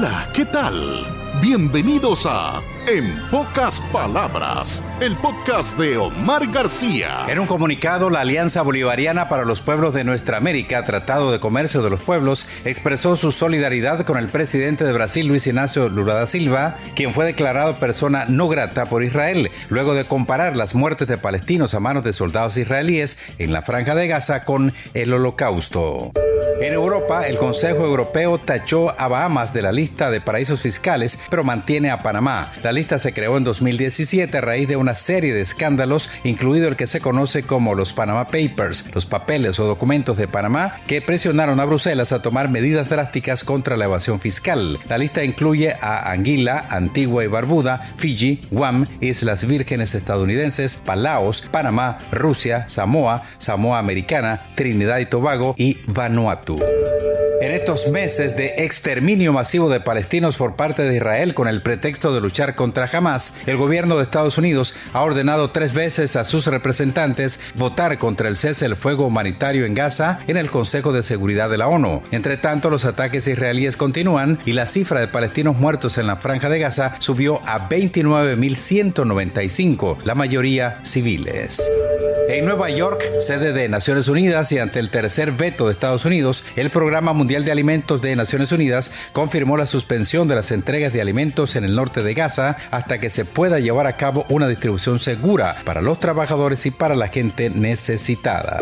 Hola, ¿qué tal? Bienvenidos a En pocas palabras, el podcast de Omar García. En un comunicado, la Alianza Bolivariana para los Pueblos de Nuestra América, Tratado de Comercio de los Pueblos, expresó su solidaridad con el presidente de Brasil, Luis Ignacio Lula da Silva, quien fue declarado persona no grata por Israel, luego de comparar las muertes de palestinos a manos de soldados israelíes en la Franja de Gaza con el Holocausto. En Europa, el Consejo Europeo tachó a Bahamas de la lista de paraísos fiscales, pero mantiene a Panamá. La lista se creó en 2017 a raíz de una serie de escándalos, incluido el que se conoce como los Panama Papers, los papeles o documentos de Panamá que presionaron a Bruselas a tomar medidas drásticas contra la evasión fiscal. La lista incluye a Anguila, Antigua y Barbuda, Fiji, Guam, Islas Vírgenes estadounidenses, Palaos, Panamá, Rusia, Samoa, Samoa Americana, Trinidad y Tobago y Vanuatu. En estos meses de exterminio masivo de palestinos por parte de Israel con el pretexto de luchar contra Hamas, el gobierno de Estados Unidos ha ordenado tres veces a sus representantes votar contra el cese del fuego humanitario en Gaza en el Consejo de Seguridad de la ONU. Entre tanto, los ataques israelíes continúan y la cifra de palestinos muertos en la franja de Gaza subió a 29.195, la mayoría civiles. En Nueva York, sede de Naciones Unidas y ante el tercer veto de Estados Unidos, el Programa Mundial de Alimentos de Naciones Unidas confirmó la suspensión de las entregas de alimentos en el norte de Gaza hasta que se pueda llevar a cabo una distribución segura para los trabajadores y para la gente necesitada.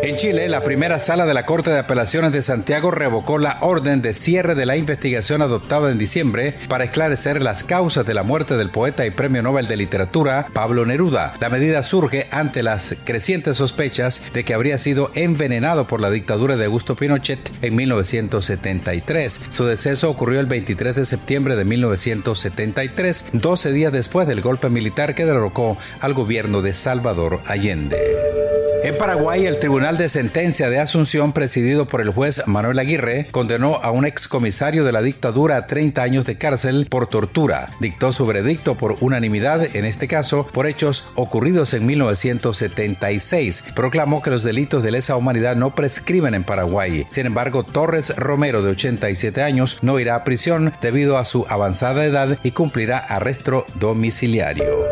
En Chile, la primera sala de la Corte de Apelaciones de Santiago revocó la orden de cierre de la investigación adoptada en diciembre para esclarecer las causas de la muerte del poeta y premio Nobel de Literatura Pablo Neruda. La medida surge ante las crecientes sospechas de que habría sido envenenado por la dictadura de Augusto Pinochet en 1973. Su deceso ocurrió el 23 de septiembre de 1973, 12 días después del golpe militar que derrocó al gobierno de Salvador Allende. En Paraguay, el Tribunal de Sentencia de Asunción, presidido por el juez Manuel Aguirre, condenó a un excomisario de la dictadura a 30 años de cárcel por tortura. Dictó su veredicto por unanimidad, en este caso, por hechos ocurridos en 1976. Proclamó que los delitos de lesa humanidad no prescriben en Paraguay. Sin embargo, Torres Romero, de 87 años, no irá a prisión debido a su avanzada edad y cumplirá arresto domiciliario.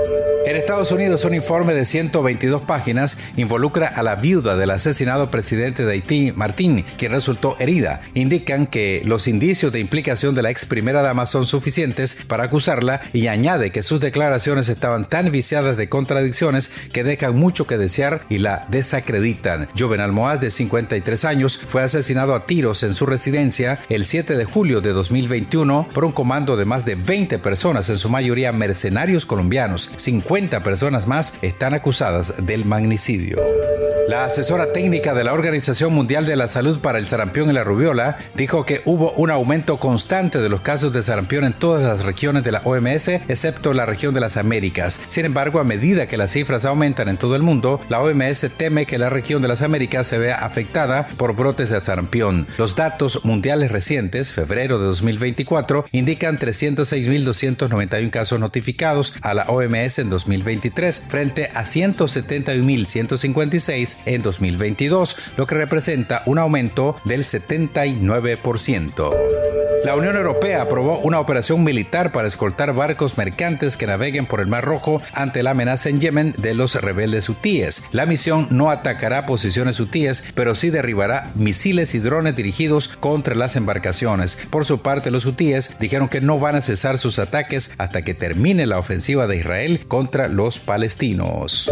En Estados Unidos, un informe de 122 páginas involucra a la viuda del asesinado presidente de Haití, Martín, quien resultó herida. Indican que los indicios de implicación de la ex primera dama son suficientes para acusarla y añade que sus declaraciones estaban tan viciadas de contradicciones que dejan mucho que desear y la desacreditan. Joven Almohad, de 53 años, fue asesinado a tiros en su residencia el 7 de julio de 2021 por un comando de más de 20 personas, en su mayoría mercenarios colombianos. 50 personas más están acusadas del magnicidio. La asesora técnica de la Organización Mundial de la Salud para el sarampión y la rubiola dijo que hubo un aumento constante de los casos de sarampión en todas las regiones de la OMS, excepto la región de las Américas. Sin embargo, a medida que las cifras aumentan en todo el mundo, la OMS teme que la región de las Américas se vea afectada por brotes de sarampión. Los datos mundiales recientes, febrero de 2024, indican 306.291 casos notificados a la OMS en 2023 frente a 171.156 en 2022, lo que representa un aumento del 79%. La Unión Europea aprobó una operación militar para escoltar barcos mercantes que naveguen por el Mar Rojo ante la amenaza en Yemen de los rebeldes hutíes. La misión no atacará posiciones hutíes, pero sí derribará misiles y drones dirigidos contra las embarcaciones. Por su parte, los hutíes dijeron que no van a cesar sus ataques hasta que termine la ofensiva de Israel contra los palestinos.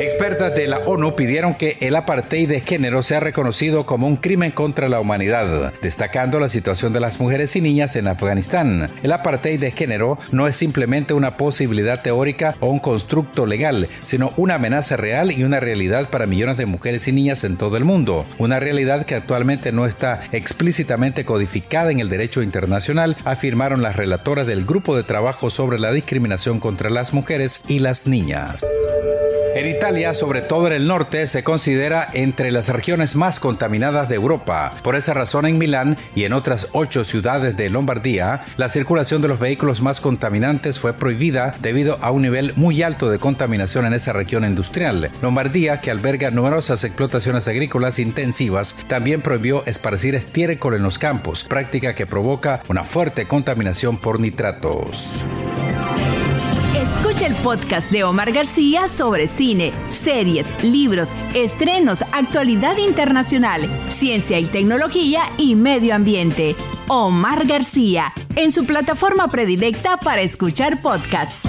Expertas de la ONU pidieron que el apartheid de género sea reconocido como un crimen contra la humanidad, destacando la situación de las mujeres y niñas en Afganistán. El apartheid de género no es simplemente una posibilidad teórica o un constructo legal, sino una amenaza real y una realidad para millones de mujeres y niñas en todo el mundo. Una realidad que actualmente no está explícitamente codificada en el derecho internacional, afirmaron las relatoras del Grupo de Trabajo sobre la Discriminación contra las Mujeres y las Niñas. En Italia, sobre todo en el norte, se considera entre las regiones más contaminadas de Europa. Por esa razón, en Milán y en otras ocho ciudades de Lombardía, la circulación de los vehículos más contaminantes fue prohibida debido a un nivel muy alto de contaminación en esa región industrial. Lombardía, que alberga numerosas explotaciones agrícolas intensivas, también prohibió esparcir estiércol en los campos, práctica que provoca una fuerte contaminación por nitratos el podcast de Omar García sobre cine, series, libros, estrenos, actualidad internacional, ciencia y tecnología y medio ambiente. Omar García, en su plataforma predilecta para escuchar podcasts.